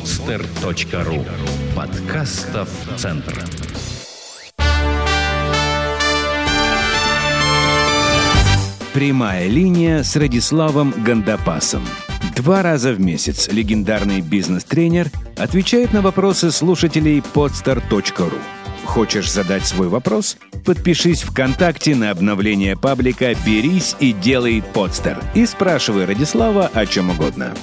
podster.ru Подкастов Центр. Прямая линия с Радиславом Гандапасом. Два раза в месяц легендарный бизнес-тренер отвечает на вопросы слушателей podster.ru. Хочешь задать свой вопрос? Подпишись ВКонтакте на обновление паблика «Берись и делай подстер» и спрашивай Радислава о чем угодно.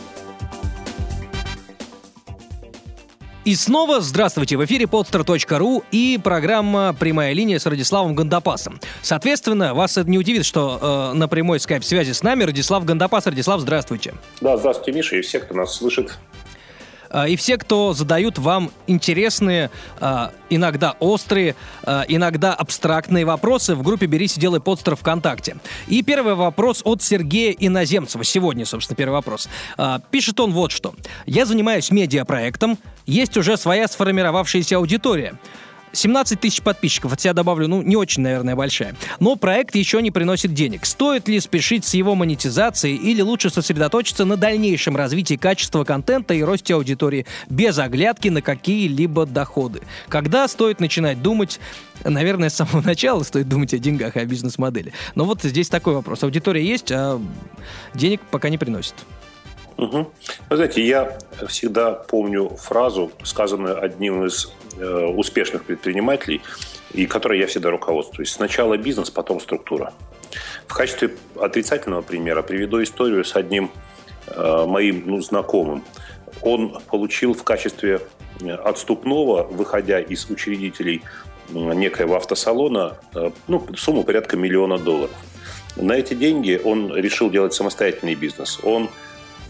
И снова здравствуйте! В эфире podster.ru и программа «Прямая линия» с Радиславом Гандапасом. Соответственно, вас это не удивит, что э, на прямой скайп-связи с нами Радислав Гандапас. Радислав, здравствуйте. Да, здравствуйте, Миша, и все, кто нас слышит. А, и все, кто задают вам интересные, а, иногда острые, а, иногда абстрактные вопросы в группе «Берись и делай подстер ВКонтакте». И первый вопрос от Сергея Иноземцева. Сегодня, собственно, первый вопрос. Пишет он вот что. «Я занимаюсь медиапроектом, есть уже своя сформировавшаяся аудитория. 17 тысяч подписчиков, от себя добавлю, ну, не очень, наверное, большая. Но проект еще не приносит денег. Стоит ли спешить с его монетизацией или лучше сосредоточиться на дальнейшем развитии качества контента и росте аудитории без оглядки на какие-либо доходы? Когда стоит начинать думать Наверное, с самого начала стоит думать о деньгах и о бизнес-модели. Но вот здесь такой вопрос. Аудитория есть, а денег пока не приносит. Угу. Вы знаете, я всегда помню фразу, сказанную одним из э, успешных предпринимателей, и которой я всегда руководствуюсь. Сначала бизнес, потом структура. В качестве отрицательного примера приведу историю с одним э, моим ну, знакомым. Он получил в качестве э, отступного, выходя из учредителей некоего автосалона, э, ну, сумму порядка миллиона долларов. На эти деньги он решил делать самостоятельный бизнес. Он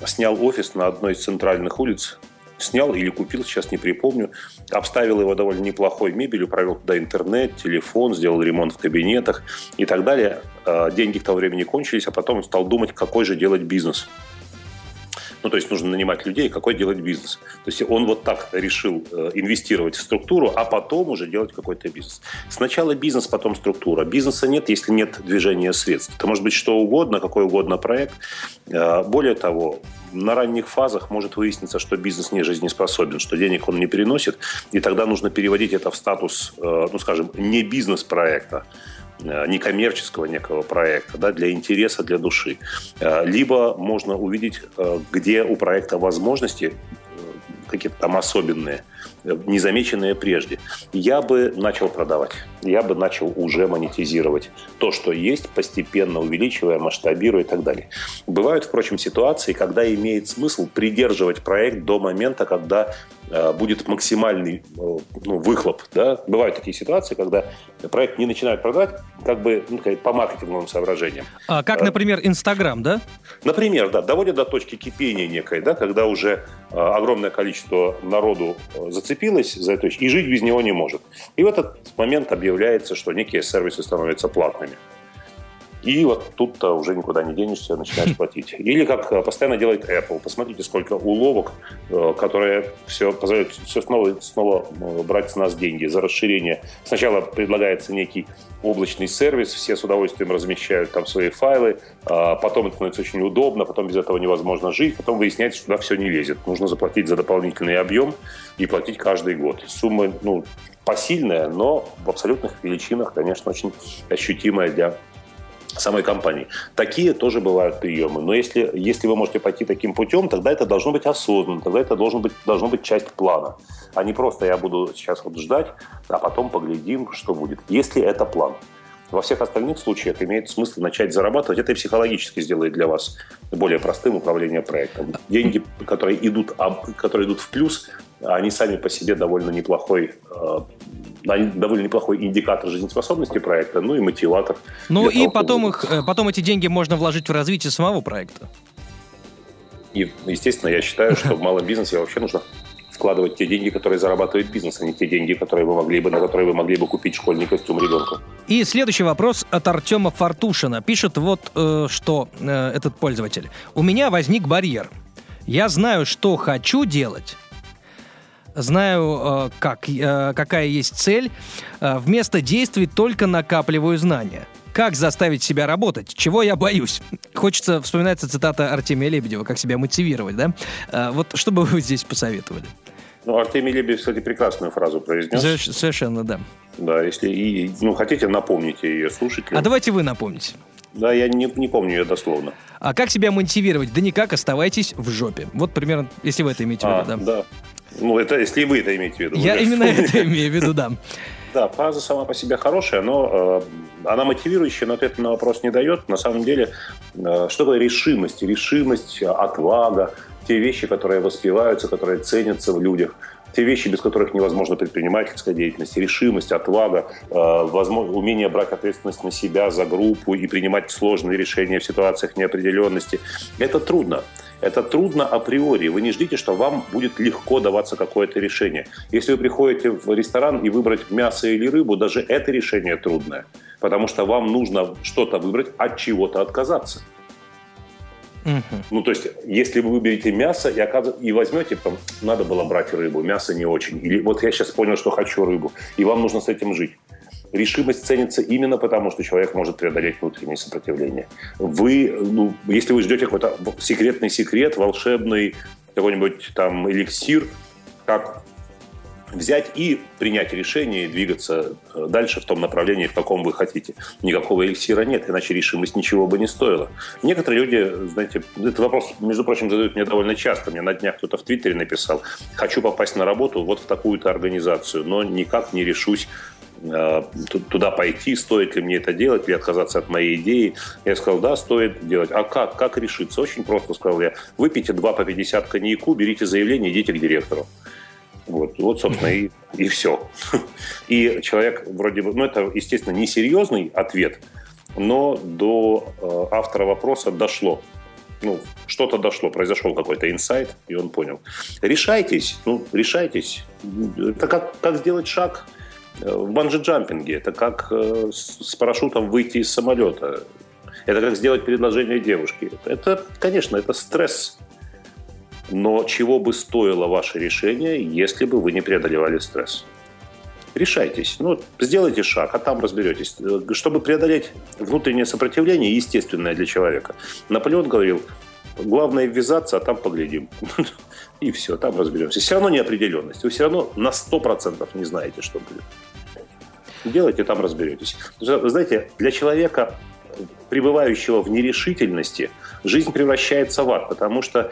снял офис на одной из центральных улиц, снял или купил, сейчас не припомню, обставил его довольно неплохой мебелью, провел туда интернет, телефон, сделал ремонт в кабинетах и так далее. А, деньги к тому времени кончились, а потом он стал думать, какой же делать бизнес. Ну, то есть нужно нанимать людей, какой делать бизнес. То есть он вот так решил э, инвестировать в структуру, а потом уже делать какой-то бизнес. Сначала бизнес, потом структура. Бизнеса нет, если нет движения средств. Это может быть что угодно, какой угодно проект. Э, более того, на ранних фазах может выясниться, что бизнес не жизнеспособен, что денег он не переносит, и тогда нужно переводить это в статус, э, ну, скажем, не бизнес-проекта, некоммерческого некого проекта, да, для интереса, для души. Э, либо можно увидеть, э, где у проекта возможности какие-то там особенные, незамеченные прежде. Я бы начал продавать, я бы начал уже монетизировать то, что есть, постепенно увеличивая, масштабируя и так далее. Бывают, впрочем, ситуации, когда имеет смысл придерживать проект до момента, когда Э, будет максимальный э, ну, выхлоп. Да? Бывают такие ситуации, когда проект не начинают продавать как бы ну, по маркетинговым соображениям. А, как, э, например, Инстаграм, да? Например, да, доводят до точки кипения некой, да, когда уже огромное количество народу зацепилось за эту вещь и жить без него не может. И в этот момент объявляется, что некие сервисы становятся платными. И вот тут-то уже никуда не денешься, начинаешь платить. Или как э, постоянно делает Apple. Посмотрите, сколько уловок, э, которые все позволяют все снова, снова э, брать с нас деньги за расширение. Сначала предлагается некий облачный сервис, все с удовольствием размещают там свои файлы, а потом это становится очень удобно, потом без этого невозможно жить, потом выясняется, что туда все не лезет. Нужно заплатить за дополнительный объем и платить каждый год. Сумма, ну, посильная, но в абсолютных величинах, конечно, очень ощутимая для самой компании. Такие тоже бывают приемы. Но если, если вы можете пойти таким путем, тогда это должно быть осознанно, тогда это должно быть, должно быть часть плана. А не просто я буду сейчас вот ждать, а потом поглядим, что будет. Если это план. Во всех остальных случаях имеет смысл начать зарабатывать. Это и психологически сделает для вас более простым управление проектом. Деньги, которые идут, которые идут в плюс, они сами по себе довольно неплохой э, довольно неплохой индикатор жизнеспособности проекта, ну и мотиватор. Ну и потом, их, э, потом эти деньги можно вложить в развитие самого проекта. И, естественно, я считаю, что в малом бизнесе вообще нужно вкладывать те деньги, которые зарабатывает бизнес, а не те деньги, которые вы могли бы, на которые вы могли бы купить школьный костюм ребенку. И следующий вопрос от Артема Фартушина. Пишет вот э, что э, этот пользователь. У меня возник барьер. Я знаю, что хочу делать, знаю, э, как, э, какая есть цель. Э, вместо действий только накапливаю знания. Как заставить себя работать? Чего я боюсь? Хочется, вспоминается цитата Артемия Лебедева, как себя мотивировать, да? Вот что бы вы здесь посоветовали? Ну, Артемий Лебедев, кстати, прекрасную фразу произнес. Совершенно, да. Да, если и, ну, хотите, напомните ее слушателям. А давайте вы напомните. Да, я не, не помню ее дословно. А как себя мотивировать? Да никак, оставайтесь в жопе. Вот примерно, если вы это имеете в виду, а, да. да. Ну, это если вы это имеете в виду. Я именно это имею в виду, да. Да, фраза сама по себе хорошая, но э, она мотивирующая, но ответа на вопрос не дает. На самом деле, э, что такое решимость? Решимость, отвага, те вещи, которые воспеваются, которые ценятся в людях – те вещи, без которых невозможно предпринимательская деятельность, решимость, отвага, э, возможно, умение брать ответственность на себя за группу и принимать сложные решения в ситуациях неопределенности. Это трудно. Это трудно априори. Вы не ждите, что вам будет легко даваться какое-то решение. Если вы приходите в ресторан и выбрать мясо или рыбу, даже это решение трудное. Потому что вам нужно что-то выбрать, от чего-то отказаться. Угу. Ну, то есть, если вы выберете мясо и, оказ... и возьмете, там, надо было брать рыбу, мясо не очень. Или вот я сейчас понял, что хочу рыбу, и вам нужно с этим жить. Решимость ценится именно потому, что человек может преодолеть внутреннее сопротивление. Вы, ну, если вы ждете какой-то секретный секрет, волшебный какой-нибудь там эликсир, как взять и принять решение и двигаться э, дальше в том направлении, в каком вы хотите. Никакого эликсира нет, иначе решимость ничего бы не стоила. Некоторые люди, знаете, этот вопрос, между прочим, задают мне довольно часто. Мне на днях кто-то в Твиттере написал, хочу попасть на работу вот в такую-то организацию, но никак не решусь э, туда пойти, стоит ли мне это делать, или отказаться от моей идеи. Я сказал, да, стоит делать. А как? Как решиться? Очень просто, сказал я. Выпейте 2 по 50 коньяку, берите заявление, идите к директору. Вот, вот собственно, и, и все. И человек вроде бы, ну, это, естественно, несерьезный ответ, но до э, автора вопроса дошло. Ну, что-то дошло, произошел какой-то инсайт, и он понял. Решайтесь, ну, решайтесь. Это как, как сделать шаг э, в банджи-джампинге, это как э, с парашютом выйти из самолета, это как сделать предложение девушке. Это, конечно, это стресс но чего бы стоило ваше решение, если бы вы не преодолевали стресс? Решайтесь. Ну, сделайте шаг, а там разберетесь. Чтобы преодолеть внутреннее сопротивление, естественное для человека. Наполеон говорил, главное ввязаться, а там поглядим. И все, там разберемся. Все равно неопределенность. Вы все равно на 100% не знаете, что будет. Делайте, там разберетесь. Знаете, для человека, пребывающего в нерешительности, жизнь превращается в ад, потому что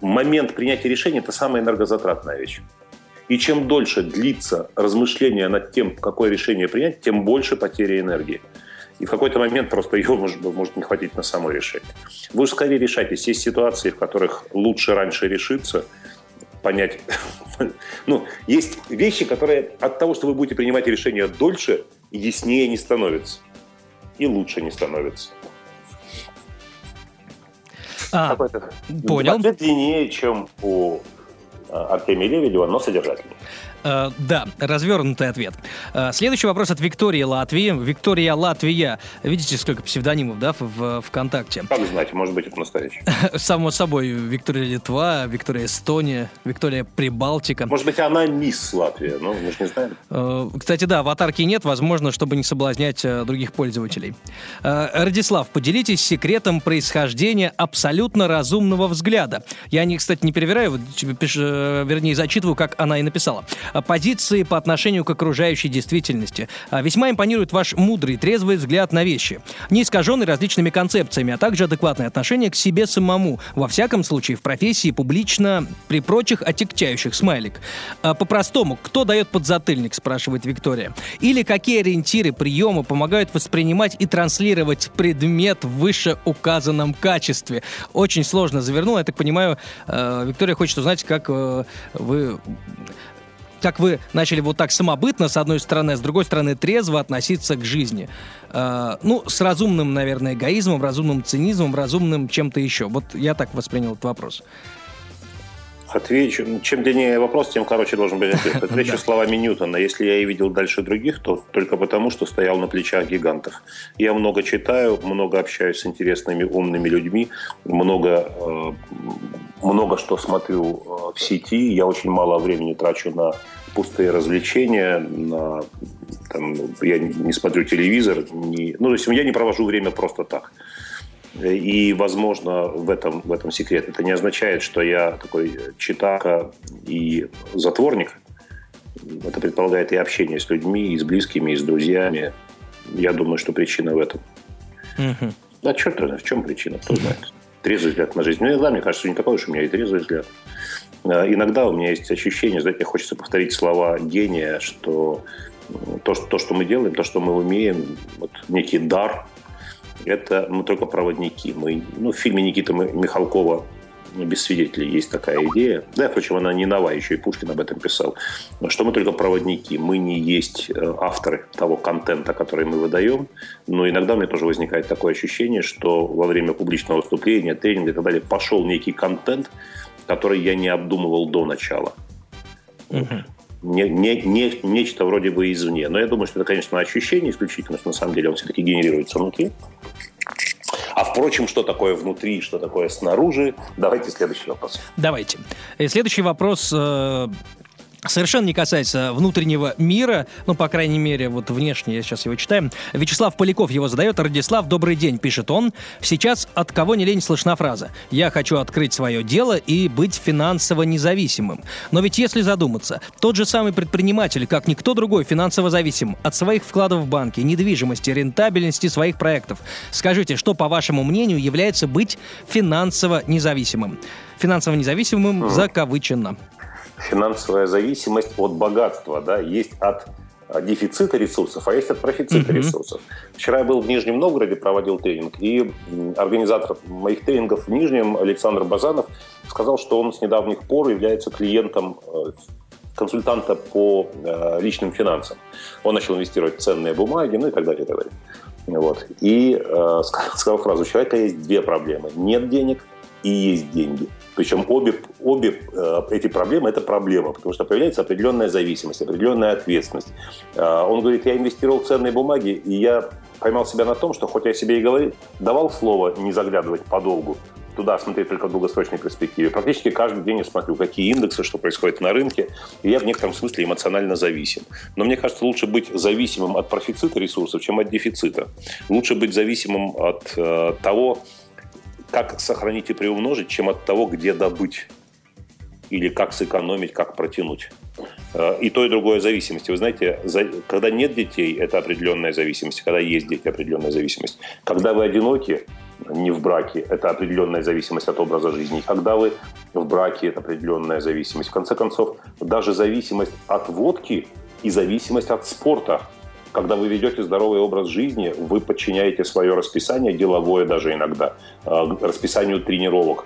момент принятия решения – это самая энергозатратная вещь. И чем дольше длится размышление над тем, какое решение принять, тем больше потери энергии. И в какой-то момент просто ее может, может не хватить на само решение. Вы же скорее решайтесь. Есть ситуации, в которых лучше раньше решиться, понять. ну, есть вещи, которые от того, что вы будете принимать решения дольше, яснее не становятся. И лучше не становятся. А, понял. Ответ длиннее, чем у а, Артемия Лебедева, но содержательнее. Э, да, развернутый ответ. Э, следующий вопрос от Виктории Латвии. Виктория Латвия. Видите, сколько псевдонимов, да, в, в ВКонтакте? Как знать, может быть, это настоящий. Само собой, Виктория Литва, Виктория Эстония, Виктория Прибалтика. Может быть, она мисс Латвия, ну, мы же не знаем. Э, кстати, да, аватарки нет, возможно, чтобы не соблазнять э, других пользователей. Э, Радислав, поделитесь секретом происхождения абсолютно разумного взгляда. Я, не, кстати, не перевираю, тебе пиш, э, вернее, зачитываю, как она и написала позиции по отношению к окружающей действительности. А, весьма импонирует ваш мудрый, трезвый взгляд на вещи, не искаженный различными концепциями, а также адекватное отношение к себе самому, во всяком случае в профессии, публично, при прочих отягчающих смайлик. А, по-простому, кто дает подзатыльник, спрашивает Виктория. Или какие ориентиры, приемы помогают воспринимать и транслировать предмет в вышеуказанном качестве? Очень сложно завернул, я так понимаю, а, Виктория хочет узнать, как э, вы как вы начали вот так самобытно, с одной стороны, с другой стороны, трезво относиться к жизни. Э, ну, с разумным, наверное, эгоизмом, разумным цинизмом, разумным чем-то еще. Вот я так воспринял этот вопрос. Отвечу. Чем длиннее вопрос, тем короче должен быть ответ. Отвечу словами Ньютона. Если я и видел дальше других, то только потому, что стоял на плечах гигантов. Я много читаю, много общаюсь с интересными, умными людьми, много, э, много что смотрю э, в сети. Я очень мало времени трачу на пустые развлечения, на, там, я не смотрю телевизор, не, ну, то есть я не провожу время просто так. И, возможно, в этом, в этом секрет. Это не означает, что я такой читака и затворник. Это предполагает и общение с людьми, и с близкими, и с друзьями. Я думаю, что причина в этом. Угу. Да, черт в чем причина, кто знает. Трезвый взгляд на жизнь. Ну, иногда, мне кажется, не такой уж у меня и трезвый взгляд. А, иногда у меня есть ощущение, знаете, хочется повторить слова гения, что то, что, то, что мы делаем, то, что мы умеем, вот некий дар, это мы только проводники. Мы, ну, в фильме Никиты Михалкова без свидетелей есть такая идея. Да, впрочем, она не новая, еще и Пушкин об этом писал. Что мы только проводники, мы не есть э, авторы того контента, который мы выдаем. Но иногда меня тоже возникает такое ощущение, что во время публичного выступления, тренинга и так далее пошел некий контент, который я не обдумывал до начала. Угу. Не, не, не, нечто вроде бы извне. Но я думаю, что это, конечно, ощущение исключительно, что на самом деле он все-таки генерируется внутри. А впрочем, что такое внутри, что такое снаружи? Давайте следующий вопрос. Давайте. И следующий вопрос э, совершенно не касается внутреннего мира, ну, по крайней мере, вот внешне, я сейчас его читаю. Вячеслав Поляков его задает. Радислав, добрый день, пишет он. Сейчас от кого не лень слышна фраза. Я хочу открыть свое дело и быть финансово независимым. Но ведь если задуматься, тот же самый предприниматель, как никто другой, финансово зависим от своих вкладов в банки, недвижимости, рентабельности своих проектов. Скажите, что, по вашему мнению, является быть финансово независимым? Финансово независимым закавычено финансовая зависимость от богатства, да, есть от дефицита ресурсов, а есть от профицита mm-hmm. ресурсов. Вчера я был в Нижнем Новгороде, проводил тренинг, и организатор моих тренингов в Нижнем, Александр Базанов, сказал, что он с недавних пор является клиентом э, консультанта по э, личным финансам. Он начал инвестировать в ценные бумаги, ну и так далее, и так далее. Вот. И э, сказал фразу, у человека есть две проблемы. Нет денег и есть деньги. Причем обе, обе э, эти проблемы – это проблема, потому что появляется определенная зависимость, определенная ответственность. Э, он говорит, я инвестировал в ценные бумаги, и я поймал себя на том, что хоть я себе и говорил, давал слово не заглядывать подолгу, туда смотреть только в долгосрочной перспективе. Практически каждый день я смотрю, какие индексы, что происходит на рынке, и я в некотором смысле эмоционально зависим. Но мне кажется, лучше быть зависимым от профицита ресурсов, чем от дефицита. Лучше быть зависимым от э, того, как сохранить и приумножить, чем от того, где добыть или как сэкономить, как протянуть. Э, и то, и другое зависимости. Вы знаете, когда нет детей, это определенная зависимость. Когда есть дети, определенная зависимость. Когда вы одиноки, не в браке, это определенная зависимость от образа жизни. Когда вы в браке, это определенная зависимость. В конце концов, даже зависимость от водки и зависимость от спорта – когда вы ведете здоровый образ жизни, вы подчиняете свое расписание, деловое даже иногда, э, расписанию тренировок.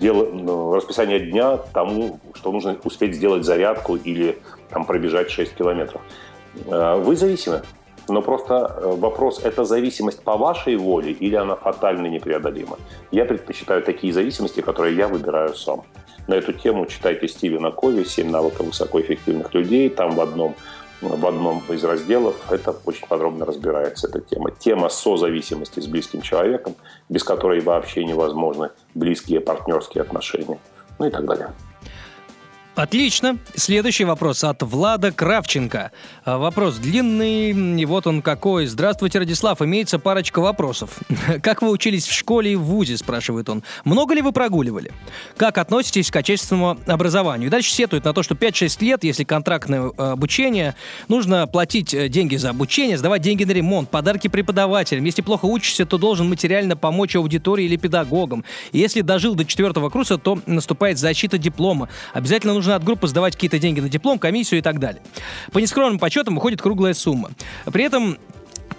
Ну, расписание дня тому, что нужно успеть сделать зарядку или там, пробежать 6 километров. Э, вы зависимы. Но просто э, вопрос, это зависимость по вашей воле или она фатально непреодолима? Я предпочитаю такие зависимости, которые я выбираю сам. На эту тему читайте Стивена Кови «Семь навыков высокоэффективных людей». Там в одном в одном из разделов это очень подробно разбирается, эта тема. Тема созависимости с близким человеком, без которой вообще невозможны близкие партнерские отношения, ну и так далее. Отлично. Следующий вопрос от Влада Кравченко. А, вопрос длинный, и вот он какой. Здравствуйте, Радислав. Имеется парочка вопросов. Как вы учились в школе и в ВУЗе, спрашивает он. Много ли вы прогуливали? Как относитесь к отечественному образованию? И дальше сетует на то, что 5-6 лет, если контрактное э, обучение, нужно платить э, деньги за обучение, сдавать деньги на ремонт, подарки преподавателям. Если плохо учишься, то должен материально помочь аудитории или педагогам. И если дожил до четвертого курса, то наступает защита диплома. Обязательно нужно от группы сдавать какие-то деньги на диплом, комиссию и так далее. По нескромным подсчетам выходит круглая сумма. При этом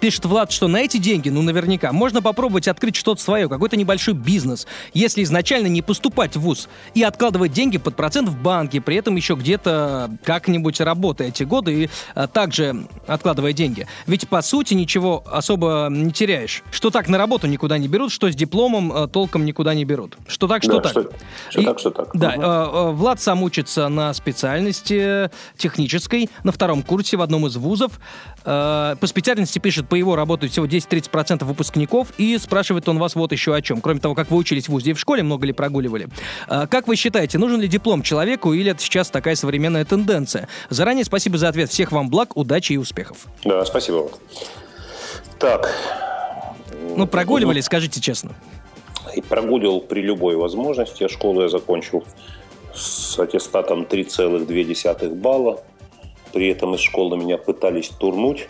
Пишет Влад, что на эти деньги, ну наверняка, можно попробовать открыть что-то свое, какой-то небольшой бизнес, если изначально не поступать в ВУЗ и откладывать деньги под процент в банке, при этом еще где-то как-нибудь работая эти годы и а, также откладывая деньги. Ведь по сути ничего особо не теряешь. Что так на работу никуда не берут, что с дипломом а, толком никуда не берут. Что так, что да, так. Что, что и, так, что так. Да, угу. а, Влад сам учится на специальности технической, на втором курсе в одном из вузов. А, по специальности пишет по его работают всего 10-30% выпускников, и спрашивает он вас вот еще о чем. Кроме того, как вы учились в ВУЗе и в школе, много ли прогуливали. А, как вы считаете, нужен ли диплом человеку, или это сейчас такая современная тенденция? Заранее спасибо за ответ. Всех вам благ, удачи и успехов. Да, спасибо. Так. Ну, прогуливали, скажите честно. Прогуливал при любой возможности. Школу я закончил с аттестатом 3,2 балла. При этом из школы меня пытались турнуть.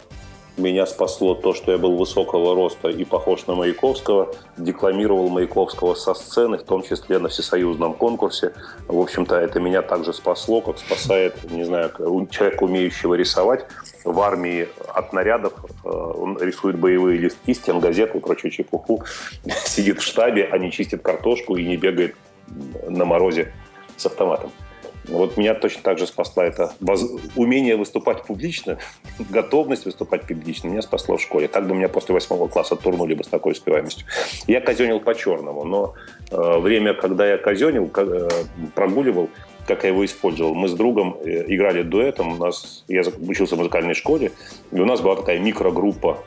Меня спасло то, что я был высокого роста и похож на Маяковского. Декламировал Маяковского со сцены, в том числе на всесоюзном конкурсе. В общем-то, это меня также спасло, как спасает, не знаю, человек, умеющего рисовать. В армии от нарядов э, он рисует боевые листки, стен газет и прочую чепуху. Сидит в штабе, а не чистит картошку и не бегает на морозе с автоматом. Вот меня точно так же спасла это воз... умение выступать публично, готовность выступать публично меня спасло в школе. Так бы меня после восьмого класса турнули бы с такой успеваемостью. Я казенил по-черному, но э, время, когда я казенил, э, прогуливал, как я его использовал. Мы с другом э, играли дуэтом. У нас, я учился в музыкальной школе, и у нас была такая микрогруппа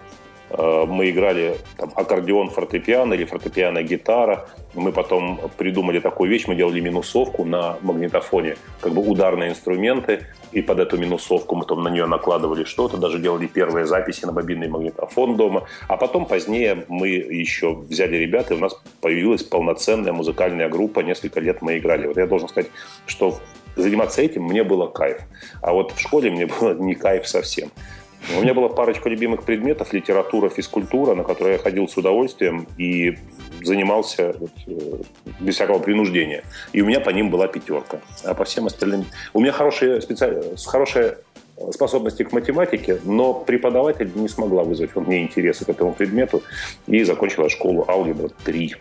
мы играли там, аккордеон, фортепиано или фортепиано, гитара. Мы потом придумали такую вещь, мы делали минусовку на магнитофоне, как бы ударные инструменты, и под эту минусовку мы там на нее накладывали что-то, даже делали первые записи на мобильный магнитофон дома. А потом позднее мы еще взяли ребят, и у нас появилась полноценная музыкальная группа, несколько лет мы играли. Вот я должен сказать, что заниматься этим мне было кайф. А вот в школе мне было не кайф совсем. У меня была парочка любимых предметов, литература, физкультура, на которые я ходил с удовольствием и занимался вот, э, без всякого принуждения. И у меня по ним была пятерка. А по всем остальным... У меня хорошие, специаль... хорошие способности к математике, но преподаватель не смогла вызвать во мне интересы к этому предмету и закончила школу алгебра 3.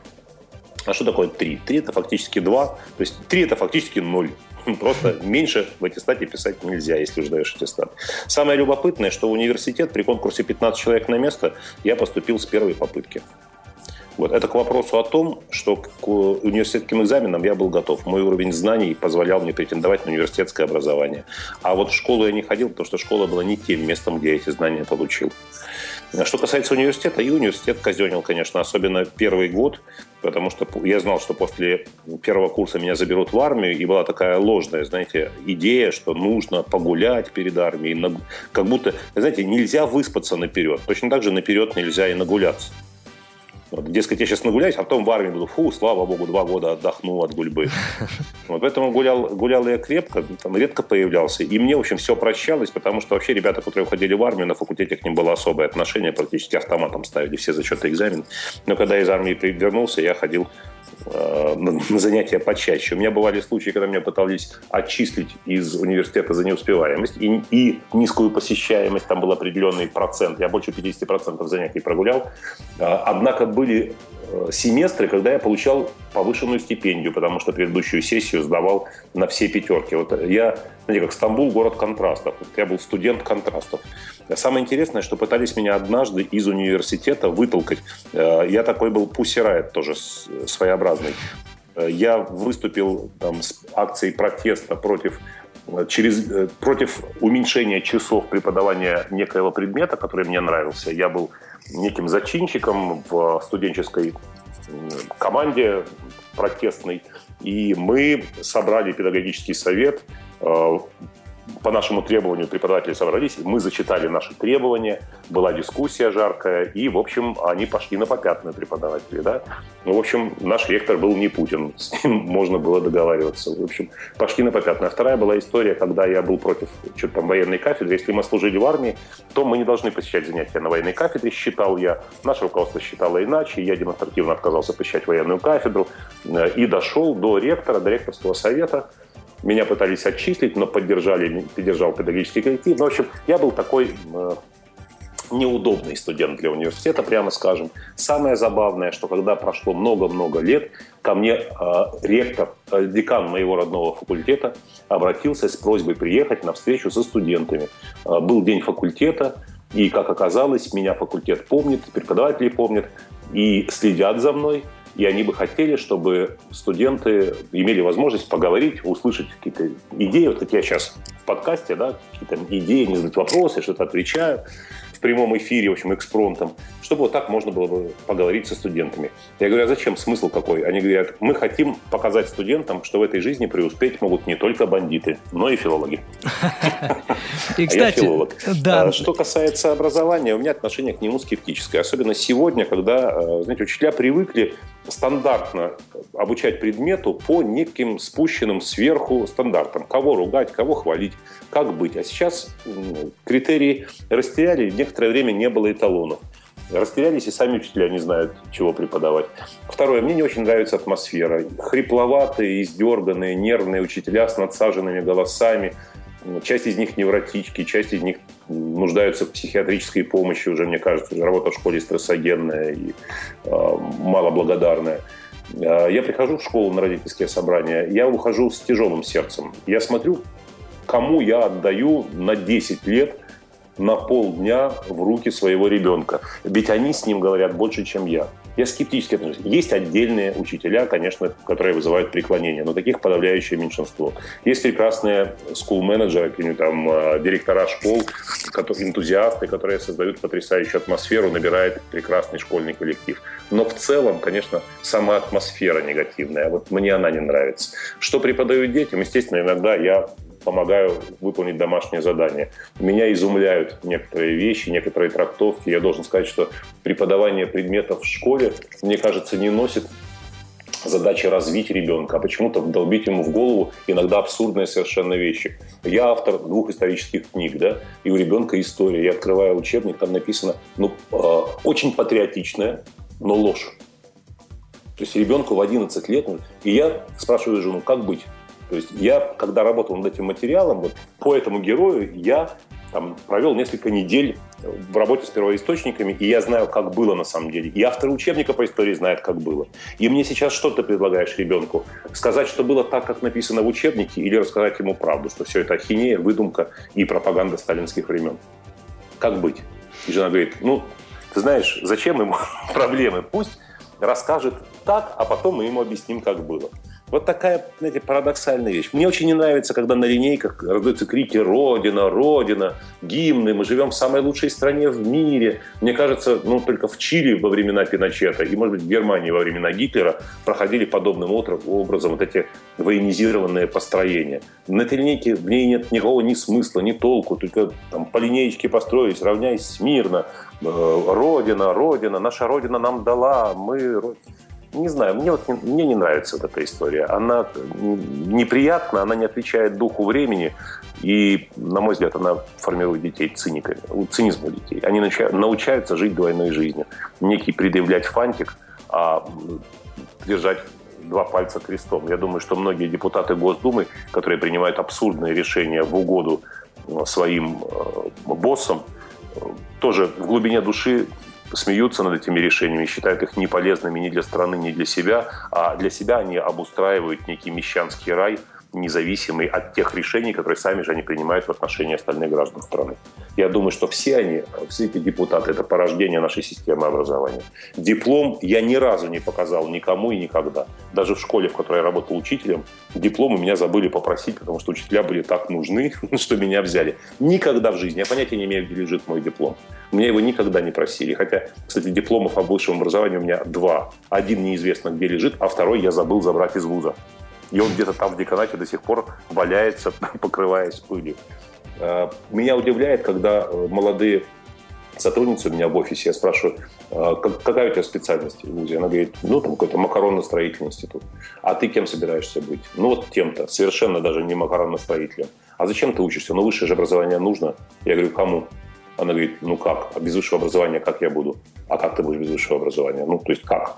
А что такое 3? 3 это фактически 2, то есть 3 это фактически 0. Просто меньше в аттестате писать нельзя, если уже даешь аттестат. Самое любопытное, что в университет при конкурсе 15 человек на место я поступил с первой попытки. Вот. Это к вопросу о том, что к университетским экзаменам я был готов. Мой уровень знаний позволял мне претендовать на университетское образование. А вот в школу я не ходил, потому что школа была не тем местом, где я эти знания получил. Что касается университета, и университет казенил, конечно, особенно первый год, потому что я знал, что после первого курса меня заберут в армию, и была такая ложная, знаете, идея, что нужно погулять перед армией, как будто, знаете, нельзя выспаться наперед. Точно так же наперед нельзя и нагуляться. Дескать, я сейчас нагуляюсь, а потом в армии буду, фу, слава богу, два года отдохну от гульбы. Вот, поэтому гулял, гулял я крепко, там редко появлялся. И мне, в общем, все прощалось, потому что вообще ребята, которые уходили в армию, на факультете к ним было особое отношение, практически автоматом ставили все зачеты экзамен. Но когда из армии вернулся, я ходил Э, на занятия почаще. У меня бывали случаи, когда меня пытались отчислить из университета за неуспеваемость и, и низкую посещаемость, там был определенный процент, я больше 50% занятий прогулял. Э, однако были э, семестры, когда я получал повышенную стипендию, потому что предыдущую сессию сдавал на все пятерки. Вот я, знаете, как Стамбул, город контрастов. Вот я был студент контрастов. Самое интересное, что пытались меня однажды из университета вытолкать. Э, я такой был пусирает тоже своеобразный. Э, я выступил там с акцией протеста против э, через, против уменьшения часов преподавания некоего предмета, который мне нравился. Я был неким зачинщиком в студенческой команде протестной. И мы собрали педагогический совет, по нашему требованию преподаватели собрались, мы зачитали наши требования, была дискуссия жаркая, и, в общем, они пошли на попятную преподаватели, да. Ну, в общем, наш ректор был не Путин, с ним можно было договариваться. В общем, пошли на попятную. А вторая была история, когда я был против что-то там военной кафедры. Если мы служили в армии, то мы не должны посещать занятия на военной кафедре, считал я. Наше руководство считало иначе, я демонстративно отказался посещать военную кафедру э, и дошел до ректора, до ректорского совета, меня пытались отчислить, но поддержали, поддержал педагогический коллектив. Ну, в общем, я был такой э, неудобный студент для университета, прямо скажем. Самое забавное, что когда прошло много-много лет, ко мне э, ректор, э, декан моего родного факультета обратился с просьбой приехать на встречу со студентами. Э, был день факультета, и, как оказалось, меня факультет помнит, преподаватели помнят и следят за мной и они бы хотели, чтобы студенты имели возможность поговорить, услышать какие-то идеи, вот как я сейчас в подкасте, да, какие-то идеи, не задать вопросы, что-то отвечаю. прямом эфире, в общем, экспромтом, чтобы вот так можно было бы поговорить со студентами. Я говорю, а зачем, смысл какой? Они говорят, мы хотим показать студентам, что в этой жизни преуспеть могут не только бандиты, но и филологи. И, кстати, а я филолог. Да. Что касается образования, у меня отношение к нему скептическое. Особенно сегодня, когда, э, знаете, учителя привыкли стандартно обучать предмету по неким спущенным сверху стандартам. Кого ругать, кого хвалить, как быть. А сейчас критерии растеряли, некоторое время не было эталонов. Растерялись и сами учителя не знают, чего преподавать. Второе, мне не очень нравится атмосфера. Хрипловатые, издерганные, нервные учителя с надсаженными голосами. Часть из них невротички, часть из них нуждаются в психиатрической помощи. Уже, мне кажется, работа в школе стрессогенная и э, малоблагодарная. Я прихожу в школу на родительские собрания, я ухожу с тяжелым сердцем. Я смотрю, кому я отдаю на 10 лет на полдня в руки своего ребенка. Ведь они с ним говорят больше, чем я. Я скептически отношусь. Есть отдельные учителя, конечно, которые вызывают преклонение, но таких подавляющее меньшинство. Есть прекрасные скул-менеджеры, там, э, директора школ, энтузиасты, которые создают потрясающую атмосферу, набирают прекрасный школьный коллектив. Но в целом, конечно, сама атмосфера негативная. Вот мне она не нравится. Что преподают детям? Естественно, иногда я помогаю выполнить домашнее задание. Меня изумляют некоторые вещи, некоторые трактовки. Я должен сказать, что преподавание предметов в школе, мне кажется, не носит задачи развить ребенка, а почему-то вдолбить ему в голову иногда абсурдные совершенно вещи. Я автор двух исторических книг, да, и у ребенка история. Я открываю учебник, там написано, ну, э, очень патриотичная, но ложь. То есть ребенку в 11 лет, и я спрашиваю жену, как быть? То есть я, когда работал над этим материалом, вот по этому герою я там, провел несколько недель в работе с первоисточниками, и я знаю, как было на самом деле. И автор учебника по истории знает, как было. И мне сейчас что ты предлагаешь ребенку? Сказать, что было так, как написано в учебнике, или рассказать ему правду, что все это ахинея, выдумка и пропаганда сталинских времен? Как быть? И жена говорит, ну, ты знаешь, зачем ему проблемы? Пусть расскажет так, а потом мы ему объясним, как было. Вот такая, знаете, парадоксальная вещь. Мне очень не нравится, когда на линейках раздаются крики «Родина! Родина!», гимны. Мы живем в самой лучшей стране в мире. Мне кажется, ну, только в Чили во времена Пиночета и, может быть, в Германии во времена Гитлера проходили подобным образом вот эти военизированные построения. На этой линейке в ней нет никакого ни смысла, ни толку. Только там по линеечке построились, равняясь смирно. Э, родина, Родина, наша Родина нам дала, мы не знаю, мне вот мне не нравится вот эта история. Она неприятна, она не отвечает духу времени, и, на мой взгляд, она формирует детей циниками, цинизму детей. Они научаются жить двойной жизнью. Некий предъявлять фантик, а держать два пальца крестом. Я думаю, что многие депутаты Госдумы, которые принимают абсурдные решения в угоду своим э, боссам, э, тоже в глубине души смеются над этими решениями, считают их неполезными ни для страны, ни для себя, а для себя они обустраивают некий мещанский рай – независимый от тех решений, которые сами же они принимают в отношении остальных граждан страны. Я думаю, что все они, все эти депутаты, это порождение нашей системы образования. Диплом я ни разу не показал никому и никогда. Даже в школе, в которой я работал учителем, диплом у меня забыли попросить, потому что учителя были так нужны, что меня взяли. Никогда в жизни, я понятия не имею, где лежит мой диплом. Меня его никогда не просили. Хотя, кстати, дипломов о высшем образовании у меня два. Один неизвестно, где лежит, а второй я забыл забрать из вуза и он где-то там в деканате до сих пор валяется, покрываясь пылью. Э, меня удивляет, когда э, молодые сотрудницы у меня в офисе, я спрашиваю, «А какая у тебя специальность в ВУЗе? Она говорит, ну, там какой-то макаронно-строительный институт. А ты кем собираешься быть? Ну, вот тем-то, совершенно даже не макаронно-строителем. А зачем ты учишься? Ну, высшее же образование нужно. Я говорю, кому? Она говорит, ну как? А без высшего образования как я буду? А как ты будешь без высшего образования? Ну, то есть как?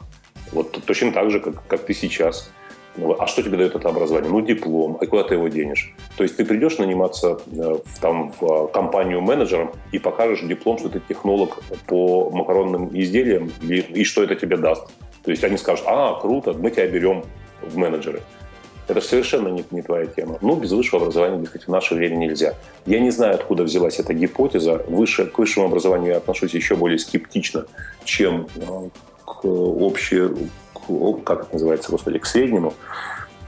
Вот точно так же, как, как ты сейчас. Ну, а что тебе дает это образование? Ну, диплом. А куда ты его денешь? То есть ты придешь наниматься э, в, там, в э, компанию менеджером и покажешь диплом, что ты технолог по макаронным изделиям, и, и что это тебе даст. То есть они скажут, а, круто, мы тебя берем в менеджеры. Это совершенно не, не твоя тема. Ну, без высшего образования ехать в наше время нельзя. Я не знаю, откуда взялась эта гипотеза. Выше, к высшему образованию я отношусь еще более скептично, чем э, к общей как это называется, господи, к среднему.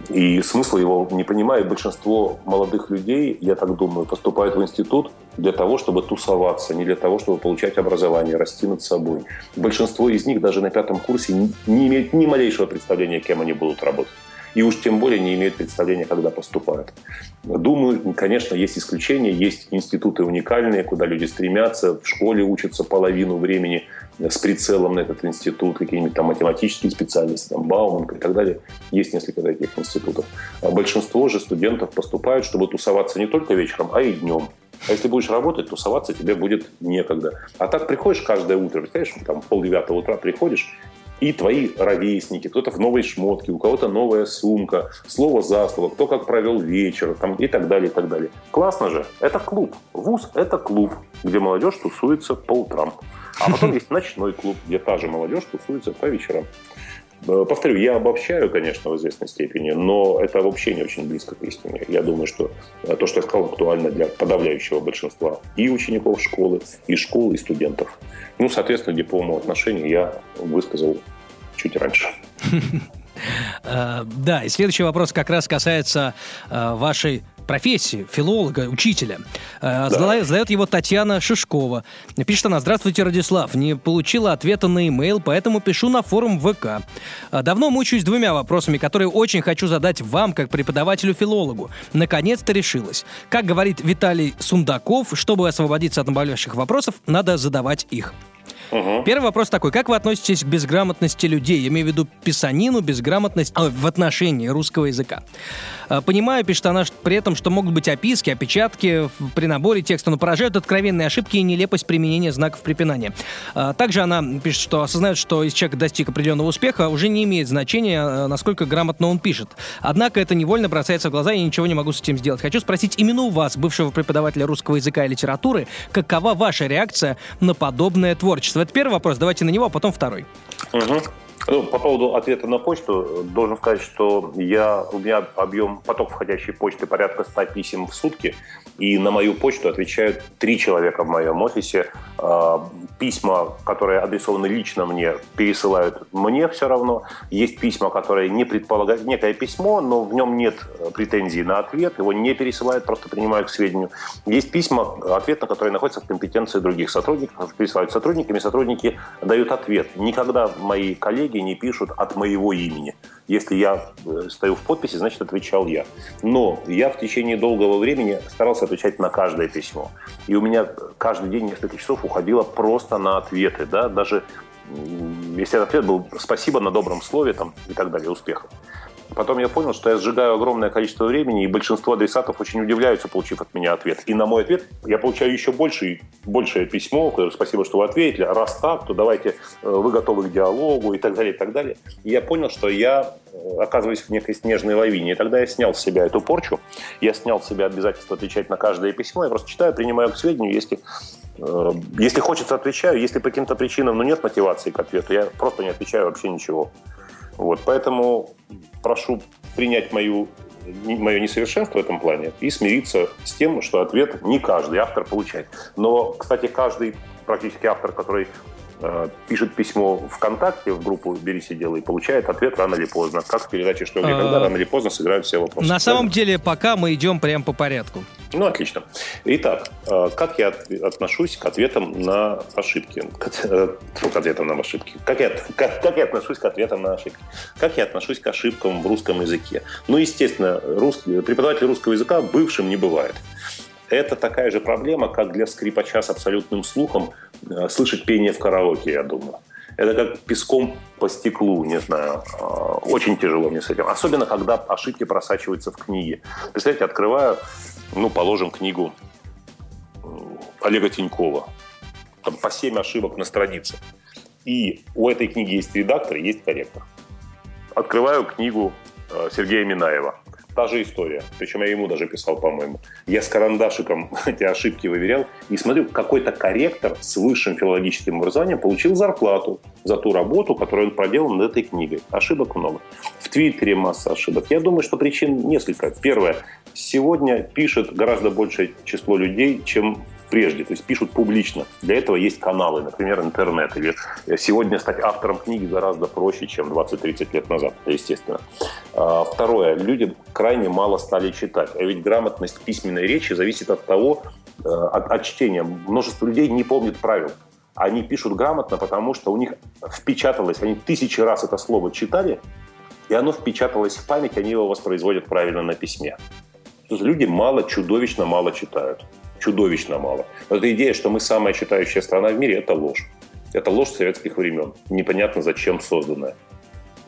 И смысла его не понимает большинство молодых людей, я так думаю, поступают в институт для того, чтобы тусоваться, не для того, чтобы получать образование, расти над собой. Большинство из них даже на пятом курсе не имеют ни малейшего представления, кем они будут работать и уж тем более не имеют представления, когда поступают. Думаю, конечно, есть исключения, есть институты уникальные, куда люди стремятся, в школе учатся половину времени с прицелом на этот институт, какие-нибудь там математические специальности, там Бауманка и так далее. Есть несколько таких институтов. А большинство же студентов поступают, чтобы тусоваться не только вечером, а и днем. А если будешь работать, тусоваться тебе будет некогда. А так приходишь каждое утро, представляешь, там пол девятого утра приходишь, и твои ровесники, кто-то в новой шмотке, у кого-то новая сумка, слово за слово, кто как провел вечер там, и так далее, и так далее. Классно же. Это клуб. ВУЗ – это клуб, где молодежь тусуется по утрам. А потом есть ночной клуб, где та же молодежь тусуется по вечерам. Э, повторю, я обобщаю, конечно, в известной степени, но это вообще не очень близко к истине. Я думаю, что э, то, что я сказал, актуально для подавляющего большинства и учеников школы, и школ, и студентов. Ну, соответственно, диплому отношений я высказал чуть раньше. Э, да, и следующий вопрос как раз касается вашей профессии, филолога, учителя. Э, да. Задает его Татьяна Шишкова. Пишет она, здравствуйте, Радислав. Не получила ответа на e-mail, поэтому пишу на форум ВК. Э, давно мучаюсь двумя вопросами, которые очень хочу задать вам, как преподавателю-филологу. Наконец-то решилась. Как говорит Виталий Сундаков, чтобы освободиться от наболевших вопросов, надо задавать их. Угу. Первый вопрос такой. Как вы относитесь к безграмотности людей? Я имею в виду писанину, безграмотность э, в отношении русского языка. Э, понимаю, пишет она при этом, что могут быть описки, опечатки при наборе текста, но поражают откровенные ошибки и нелепость применения знаков препинания. Э, также она пишет, что осознает, что если человек достиг определенного успеха, уже не имеет значения, насколько грамотно он пишет. Однако это невольно бросается в глаза, и я ничего не могу с этим сделать. Хочу спросить именно у вас, бывшего преподавателя русского языка и литературы, какова ваша реакция на подобное творчество? Это первый вопрос, давайте на него, а потом второй. Угу. Ну, по поводу ответа на почту, должен сказать, что я, у меня объем, поток входящей почты порядка 100 писем в сутки, и на мою почту отвечают три человека в моем офисе. А, письма, которые адресованы лично мне, пересылают мне все равно. Есть письма, которые не предполагают некое письмо, но в нем нет претензий на ответ, его не пересылают, просто принимают к сведению. Есть письма, ответ на которые находятся в компетенции других сотрудников, пересылают сотрудниками, сотрудники дают ответ. Никогда мои коллеги не пишут от моего имени. Если я э, стою в подписи, значит, отвечал я. Но я в течение долгого времени старался отвечать на каждое письмо. И у меня каждый день несколько часов уходило просто на ответы. Да? Даже если ответ был «спасибо на добром слове» там, и так далее, успехов. Потом я понял, что я сжигаю огромное количество времени, и большинство адресатов очень удивляются, получив от меня ответ. И на мой ответ я получаю еще больше, большее письмо, спасибо, что вы ответили, а раз так, то давайте, э, вы готовы к диалогу и так далее, и так далее. И я понял, что я э, оказываюсь в некой снежной лавине. И тогда я снял с себя эту порчу, я снял с себя обязательство отвечать на каждое письмо, я просто читаю, принимаю к сведению, если э, если хочется, отвечаю. Если по каким-то причинам ну, нет мотивации к ответу, я просто не отвечаю вообще ничего. Вот, поэтому прошу принять мою мое несовершенство в этом плане и смириться с тем, что ответ не каждый автор получает. Но, кстати, каждый практически автор, который пишет письмо ВКонтакте в группу «Бери сидела» и получает ответ рано или поздно. Как в передаче «Что, где, когда» рано или поздно сыграют все вопросы. На самом деле, пока мы идем прямо по порядку. Ну, отлично. Итак, э, как я отношусь к ответам на ошибки? Э, к ответам на ошибки. Как я, как, как я отношусь к ответам на ошибки? Как я отношусь к ошибкам в русском языке? Ну, естественно, русский, преподаватель русского языка бывшим не бывает. Это такая же проблема, как для скрипача с абсолютным слухом э, слышать пение в караоке, я думаю. Это как песком по стеклу, не знаю. Э, очень тяжело мне с этим. Особенно, когда ошибки просачиваются в книги. Представляете, открываю, ну, положим, книгу э, Олега Тинькова. Там по 7 ошибок на странице. И у этой книги есть редактор, есть корректор. Открываю книгу Сергея Минаева та же история. Причем я ему даже писал, по-моему. Я с карандашиком эти ошибки выверял и смотрю, какой-то корректор с высшим филологическим образованием получил зарплату за ту работу, которую он проделал над этой книгой. Ошибок много. В Твиттере масса ошибок. Я думаю, что причин несколько. Первое. Сегодня пишет гораздо большее число людей, чем прежде, то есть пишут публично. Для этого есть каналы, например, интернет. Или сегодня стать автором книги гораздо проще, чем 20-30 лет назад, естественно. А, второе. Люди крайне мало стали читать. А ведь грамотность письменной речи зависит от того, э, от, от чтения. Множество людей не помнит правил. Они пишут грамотно, потому что у них впечаталось, они тысячи раз это слово читали, и оно впечаталось в память, они его воспроизводят правильно на письме. То есть люди мало, чудовищно мало читают. Чудовищно мало. Но эта идея, что мы самая читающая страна в мире, это ложь. Это ложь советских времен. Непонятно, зачем созданная.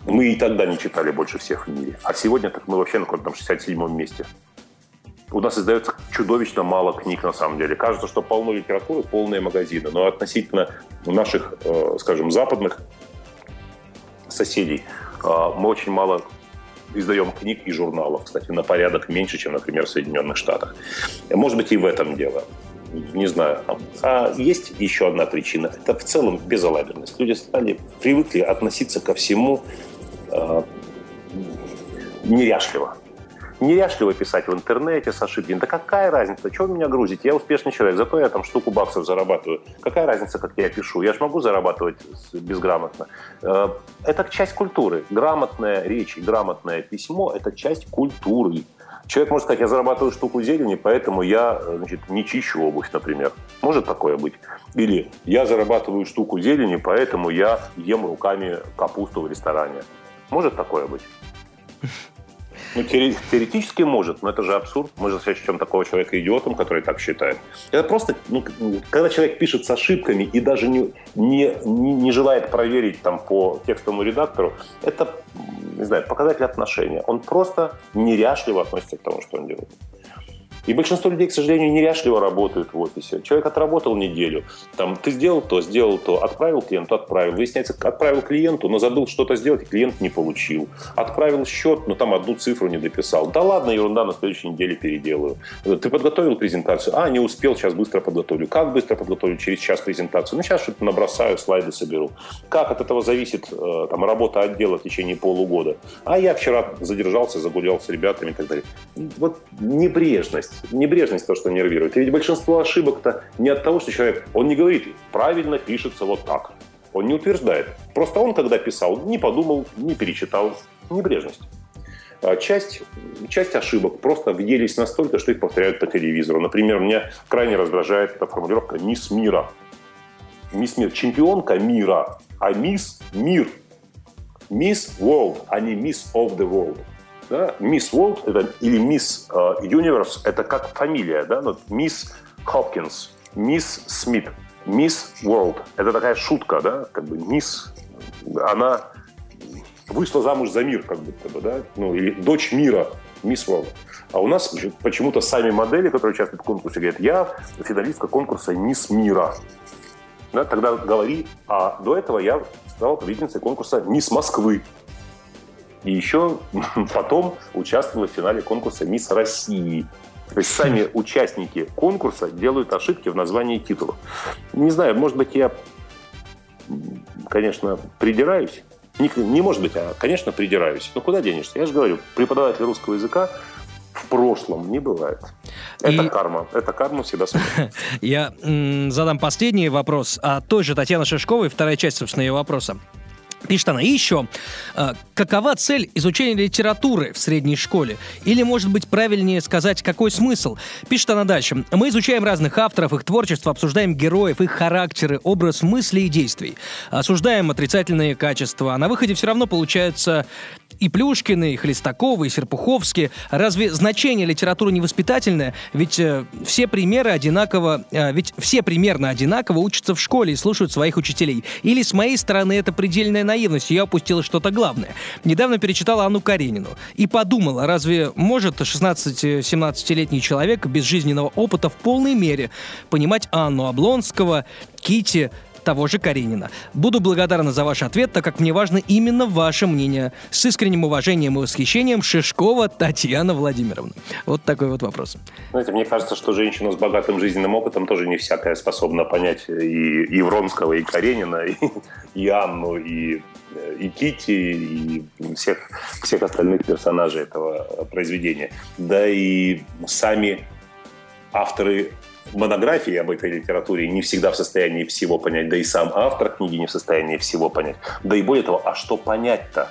Мы и тогда не читали больше всех в мире. А сегодня так мы вообще на каком-то 67-м месте. У нас издается чудовищно мало книг, на самом деле. Кажется, что полно литературы, полные магазины. Но относительно наших, э, скажем, западных соседей, э, мы очень мало издаем книг и журналов, кстати, на порядок меньше, чем, например, в Соединенных Штатах. Может быть, и в этом дело. Не знаю. А есть еще одна причина. Это в целом безалаберность. Люди стали, привыкли относиться ко всему э, неряшливо неряшливо писать в интернете с ошибками. Да какая разница, вы меня грузите? Я успешный человек, зато я там штуку баксов зарабатываю. Какая разница, как я пишу? Я же могу зарабатывать безграмотно. Э, это часть культуры. Грамотная речь и грамотное письмо – это часть культуры. Человек может сказать, я зарабатываю штуку зелени, поэтому я значит, не чищу обувь, например. Может такое быть? Или я зарабатываю штуку зелени, поэтому я ем руками капусту в ресторане. Может такое быть? Ну, теоретически может, но это же абсурд. Мы же сочтем такого человека идиотом, который так считает. Это просто, ну, когда человек пишет с ошибками и даже не, не, не желает проверить там по текстовому редактору, это, не знаю, показатель отношения. Он просто неряшливо относится к тому, что он делает. И большинство людей, к сожалению, неряшливо работают в офисе. Человек отработал неделю, там, ты сделал то, сделал то, отправил клиенту, отправил. Выясняется, отправил клиенту, но забыл что-то сделать, и клиент не получил. Отправил счет, но там одну цифру не дописал. Да ладно, ерунда, на следующей неделе переделаю. Ты подготовил презентацию? А, не успел, сейчас быстро подготовлю. Как быстро подготовлю? Через час презентацию. Ну, сейчас что-то набросаю, слайды соберу. Как от этого зависит э, там, работа отдела в течение полугода? А я вчера задержался, загулял с ребятами и так далее. Вот небрежность небрежность. То, что нервирует. И ведь большинство ошибок-то не от того, что человек, он не говорит, правильно пишется вот так. Он не утверждает. Просто он, когда писал, не подумал, не перечитал. Небрежность. А часть, часть ошибок просто въелись настолько, что их повторяют по телевизору. Например, меня крайне раздражает эта формулировка «мисс мира». Мисс мир. Чемпионка мира, а мисс мир. Мисс World, а не мисс of the world. Да? Мисс World это, или Мисс Universe это как фамилия. Да? Ну, мисс Хопкинс, Мисс Смит, Мисс World. Это такая шутка, да? Как бы Мисс, она вышла замуж за мир, как будто бы, да? Ну, или дочь мира, Мисс World. А у нас почему-то сами модели, которые участвуют в конкурсе, говорят, я финалистка конкурса Мисс Мира. Да, тогда говори, а до этого я стала победительницей конкурса Мисс Москвы. И еще потом участвовала в финале конкурса «Мисс России». То есть сами участники конкурса делают ошибки в названии титула. Не знаю, может быть, я, конечно, придираюсь. Не, не может быть, а, конечно, придираюсь. Но куда денешься? Я же говорю, преподаватель русского языка в прошлом не бывает. Это и... карма. Это карма всегда Я задам последний вопрос о той же Татьяны Шишковой, вторая часть, собственно, ее вопроса. Пишет она. И еще, э, какова цель изучения литературы в средней школе? Или, может быть, правильнее сказать, какой смысл? Пишет она дальше. Мы изучаем разных авторов, их творчество, обсуждаем героев, их характеры, образ мыслей и действий. Осуждаем отрицательные качества. А на выходе все равно получается и Плюшкины, и Хлестаковы, и Серпуховские. Разве значение литературы не воспитательное? Ведь э, все примеры одинаково, э, ведь все примерно одинаково учатся в школе и слушают своих учителей. Или с моей стороны это предельная наивность, я упустила что-то главное. Недавно перечитала Анну Каренину и подумала, разве может 16-17-летний человек без жизненного опыта в полной мере понимать Анну Облонского, Кити, того же Каренина. Буду благодарна за ваш ответ, так как мне важно именно ваше мнение. С искренним уважением и восхищением Шишкова Татьяна Владимировна. Вот такой вот вопрос. Знаете, мне кажется, что женщина с богатым жизненным опытом тоже не всякая способна понять и, и Вронского, и Каренина, и, и Анну, и и Кити, и всех, всех остальных персонажей этого произведения. Да и сами авторы монографии об этой литературе не всегда в состоянии всего понять, да и сам автор книги не в состоянии всего понять. Да и более того, а что понять-то?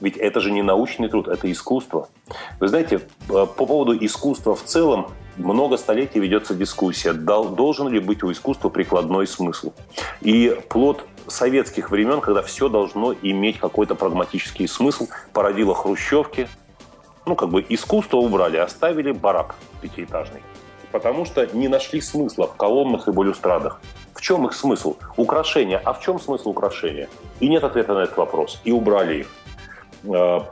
Ведь это же не научный труд, это искусство. Вы знаете, э, по поводу искусства в целом много столетий ведется дискуссия, должен ли быть у искусства прикладной смысл. И плод советских времен, когда все должно иметь какой-то прагматический смысл, породило хрущевки. Ну, как бы искусство убрали, оставили барак пятиэтажный. Потому что не нашли смысла в колоннах и балюстрадах. В чем их смысл? Украшения. А в чем смысл украшения? И нет ответа на этот вопрос. И убрали их. А,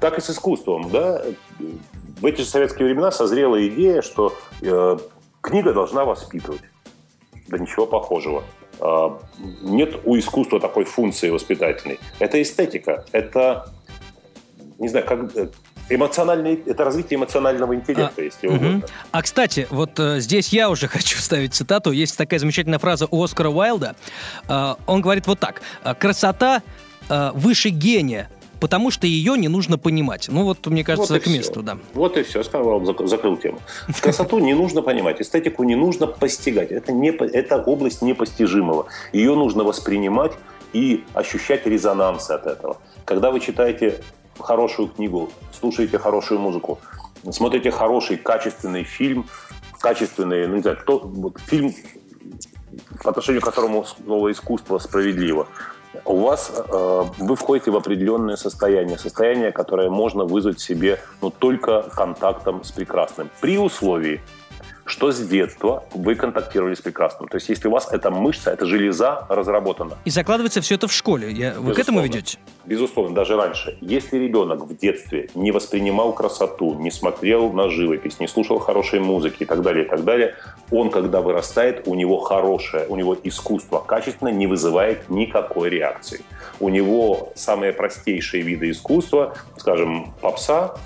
так и с искусством. Да? В эти же советские времена созрела идея, что э, книга должна воспитывать. Да ничего похожего. А, нет у искусства такой функции воспитательной. Это эстетика, это, не знаю, как э, эмоциональный, это развитие эмоционального интеллекта, а, если угу. угодно. А кстати, вот э, здесь я уже хочу ставить цитату. Есть такая замечательная фраза у Оскара Уайлда. Э, он говорит вот так: красота э, выше гения, потому что ее не нужно понимать. Ну вот, мне кажется, вот к месту, все. да. Вот и все, сказал, закрыл тему. Красоту не нужно понимать, эстетику не нужно постигать. Это, не, это область непостижимого. Ее нужно воспринимать и ощущать резонанс от этого. Когда вы читаете хорошую книгу, слушаете хорошую музыку, смотрите хороший, качественный фильм, качественный, ну не знаю, кто, вот, фильм, по отношению к которому слово искусство справедливо – у вас э, вы входите в определенное состояние, состояние, которое можно вызвать себе ну, только контактом с прекрасным, при условии, что с детства вы контактировали с прекрасным. То есть, если у вас эта мышца, эта железа разработана. И закладывается все это в школе. Я... Вы к этому ведете? Безусловно, даже раньше. Если ребенок в детстве не воспринимал красоту, не смотрел на живопись, не слушал хорошей музыки и так далее, и так далее, он, когда вырастает, у него хорошее, у него искусство качественно не вызывает никакой реакции. У него самые простейшие виды искусства, скажем, попса,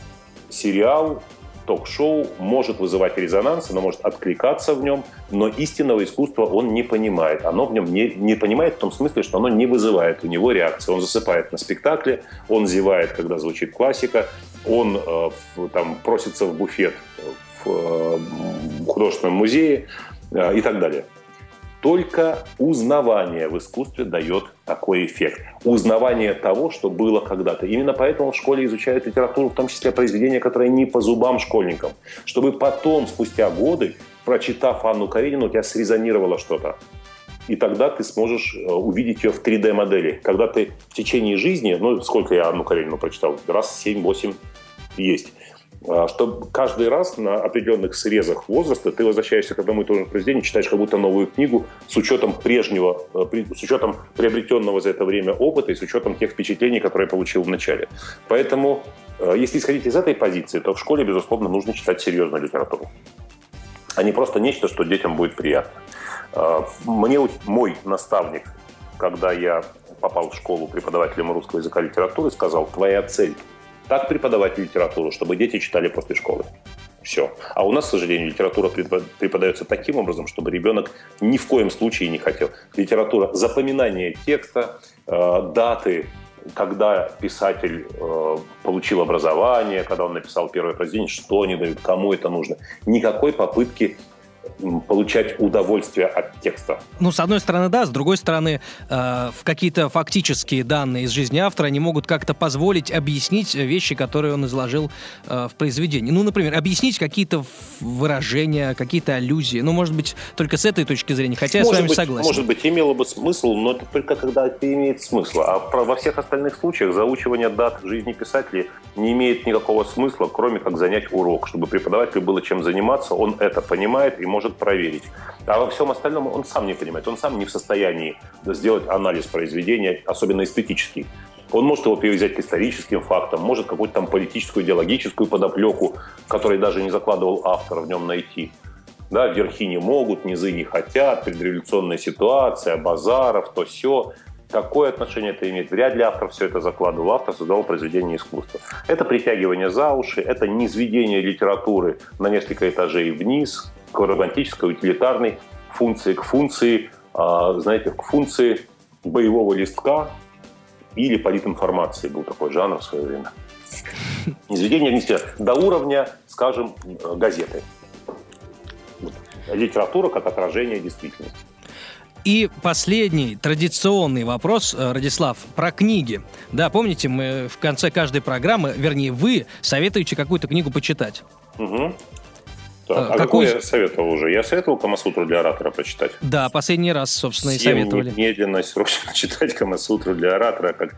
сериал, ток-шоу может вызывать резонанс, оно может откликаться в нем, но истинного искусства он не понимает. Оно в нем не, не понимает в том смысле, что оно не вызывает у него реакции. Он засыпает на спектакле, он зевает, когда звучит классика, он э, там просится в буфет в э, художественном музее э, и так далее. Только узнавание в искусстве дает такой эффект. Узнавание того, что было когда-то. Именно поэтому в школе изучают литературу, в том числе произведения, которые не по зубам школьникам. Чтобы потом, спустя годы, прочитав Анну Каренину, у тебя срезонировало что-то. И тогда ты сможешь э, увидеть ее в 3D-модели. Когда ты в течение жизни, ну, сколько я Анну Каренину прочитал? Раз 7-8 есть а, что каждый раз на определенных срезах возраста ты возвращаешься к одному и тому же произведению, читаешь как будто новую книгу с учетом прежнего, э, с учетом приобретенного за это время опыта и с учетом тех впечатлений, которые я получил в начале. Поэтому, э, если исходить из этой позиции, то в школе, безусловно, нужно читать серьезную литературу, а не просто нечто, что детям будет приятно. А, мне мой наставник, когда я попал в школу преподавателем русского языка и литературы, сказал, твоя цель – так преподавать литературу, чтобы дети читали после школы. Все. А у нас, к сожалению, литература преподается таким образом, чтобы ребенок ни в коем случае не хотел. Литература, запоминание текста, э, даты, когда писатель э, получил образование, когда он написал первое произведение, что они дают, кому это нужно. Никакой попытки получать удовольствие от текста. Ну, с одной стороны, да, с другой стороны, э, в какие-то фактические данные из жизни автора они могут как-то позволить объяснить вещи, которые он изложил э, в произведении. Ну, например, объяснить какие-то выражения, какие-то аллюзии. Ну, может быть, только с этой точки зрения, хотя может я с вами быть, согласен. Может быть, имело бы смысл, но это только когда это имеет смысл. А про, во всех остальных случаях заучивание дат жизни писателей не имеет никакого смысла, кроме как занять урок, чтобы преподавателю было чем заниматься, он это понимает и может проверить. А во всем остальном он сам не понимает, он сам не в состоянии сделать анализ произведения, особенно эстетический. Он может его привязать к историческим фактам, может какую-то там политическую, идеологическую подоплеку, которой даже не закладывал автор в нем найти. Да, верхи не могут, низы не хотят, предреволюционная ситуация, базаров, то все. Какое отношение это имеет? Вряд ли автор все это закладывал. Автор создавал произведение искусства. Это притягивание за уши, это низведение литературы на несколько этажей вниз, к романтической, утилитарной функции, к функции, а, знаете, к функции боевого листка или политинформации. Был такой жанр в свое время. Низведение вниз до уровня, скажем, газеты. литература как отражение действительности. И последний традиционный вопрос, э, Радислав, про книги. Да, помните, мы в конце каждой программы, вернее, вы советуете какую-то книгу почитать. Угу. Так, а, а какой я советовал уже? Я советовал Камасутру для оратора прочитать. Да, последний раз, собственно, Всем и советовали. медленно, срочно читать Камасутру для оратора, как,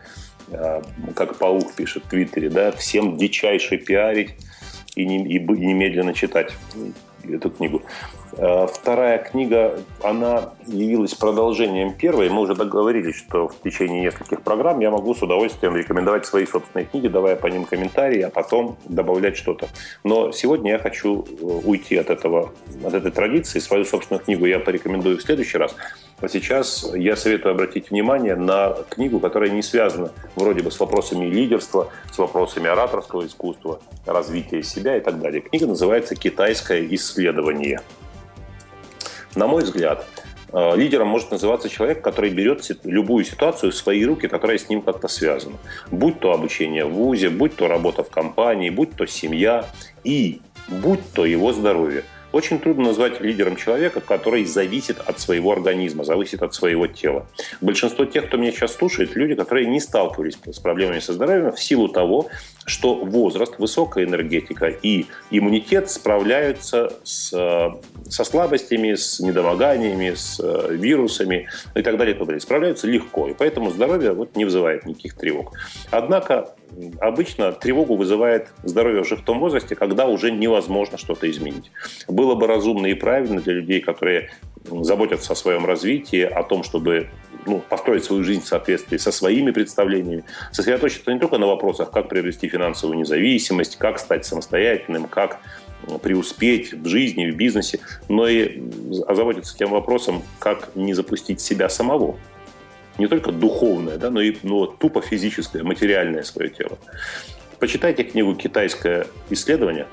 а, как Паук пишет в Твиттере, да, всем дичайше пиарить и, не, и немедленно читать эту книгу. А, вторая книга, она явилась продолжением первой. Мы уже договорились, что в течение нескольких программ я могу с удовольствием рекомендовать свои собственные книги, давая по ним комментарии, а потом добавлять что-то. Но сегодня я хочу э, уйти от, этого, от этой традиции. Свою собственную книгу я порекомендую в следующий раз. А сейчас я советую обратить внимание на книгу, которая не связана вроде бы с вопросами лидерства, с вопросами ораторского искусства, развития себя и так далее. Книга называется «Китайское исследование». На мой взгляд, э, лидером может называться человек, который берет любую ситуацию в свои руки, которая с ним как-то связана. Будь то обучение в ВУЗе, будь то работа в компании, будь то семья и будь то его здоровье. Очень трудно назвать лидером человека, который зависит от своего организма, зависит от своего тела. Большинство тех, кто меня сейчас слушает, люди, которые не сталкивались с проблемами со здоровьем в силу того, что возраст, высокая энергетика и иммунитет справляются с, со слабостями, с недомоганиями, с э, вирусами и так далее, и так далее. Справляются легко, и поэтому здоровье вот не вызывает никаких тревог. Однако обычно тревогу вызывает здоровье уже в том возрасте, когда уже невозможно что-то изменить. Было бы разумно и правильно для людей, которые заботятся о своем развитии, о том, чтобы ну, построить свою жизнь в соответствии со своими представлениями, сосредоточиться не только на вопросах, как приобрести финансовую независимость, как стать самостоятельным, как преуспеть в жизни, в бизнесе, но и озаботиться тем вопросом, как не запустить себя самого. Не только духовное, да, но и но тупо физическое, материальное свое тело. Почитайте книгу «Китайское исследование».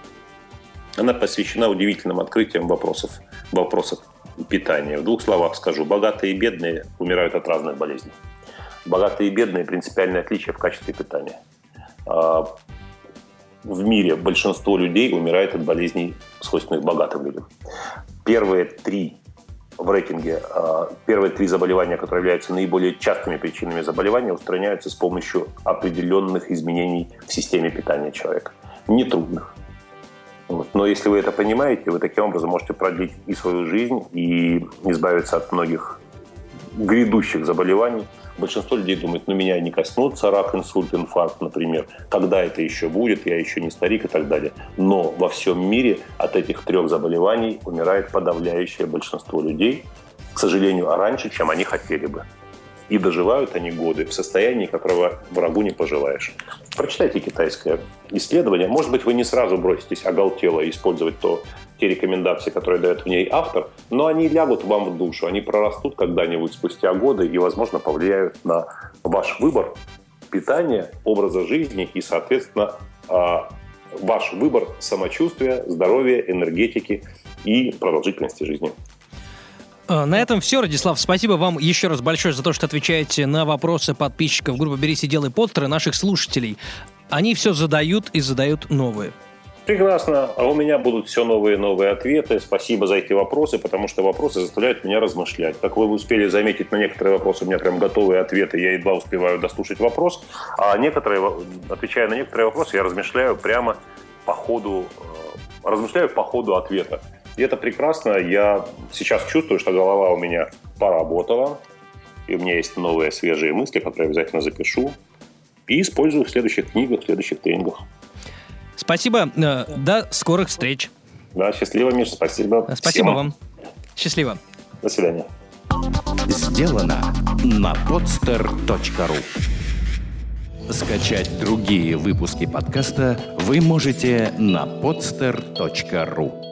Она посвящена удивительным открытиям вопросов, вопросов питания. В двух словах скажу. Богатые и бедные умирают от разных болезней. Богатые и бедные – принципиальное отличие в качестве питания. А, в мире большинство людей умирает от болезней, свойственных богатым людям. Первые три в рейтинге, а, первые три заболевания, которые являются наиболее частыми причинами заболевания, устраняются с помощью определенных изменений в системе питания человека. Нетрудных. Вот. Но если вы это понимаете, вы таким образом можете продлить и свою жизнь, и избавиться от многих грядущих заболеваний. Большинство людей думает, ну меня не коснутся рак, инсульт, инфаркт, например. Когда это еще будет, я еще не старик и так далее. Но во всем мире от этих трех заболеваний умирает подавляющее большинство людей, к сожалению, раньше, чем они хотели бы. И доживают они годы в состоянии, которого врагу не пожелаешь. Прочитайте китайское исследование. Может быть, вы не сразу броситесь оголтело использовать то, те рекомендации, которые дает в ней автор, но они лягут вам в душу, они прорастут когда-нибудь спустя годы и, возможно, повлияют на ваш выбор питания, образа жизни и, соответственно, а, ваш выбор самочувствия, здоровья, энергетики и продолжительности жизни. А, на этом все, Радислав. Спасибо вам еще раз большое за то, что отвечаете на вопросы подписчиков группы «Берись и делай постеры», наших слушателей. Они все задают и задают новые. Прекрасно. А у меня будут все новые и новые ответы. Спасибо за эти вопросы, потому что вопросы заставляют меня размышлять. Как вы успели заметить, на некоторые вопросы у меня прям готовые ответы. Я едва успеваю дослушать вопрос. А некоторые, отвечая на некоторые вопросы, я размышляю прямо по ходу, э, размышляю по ходу ответа. И это прекрасно. Я сейчас чувствую, что голова у меня поработала, и у меня есть новые свежие мысли, которые я обязательно запишу и использую в следующих книгах, в следующих тренингах. Спасибо. Э, до скорых встреч. Да, счастливо, Миша. Спасибо. Спасибо Всем. вам. Счастливо. До свидания. Сделано на podster.ru Скачать другие выпуски подкаста вы можете на podster.ru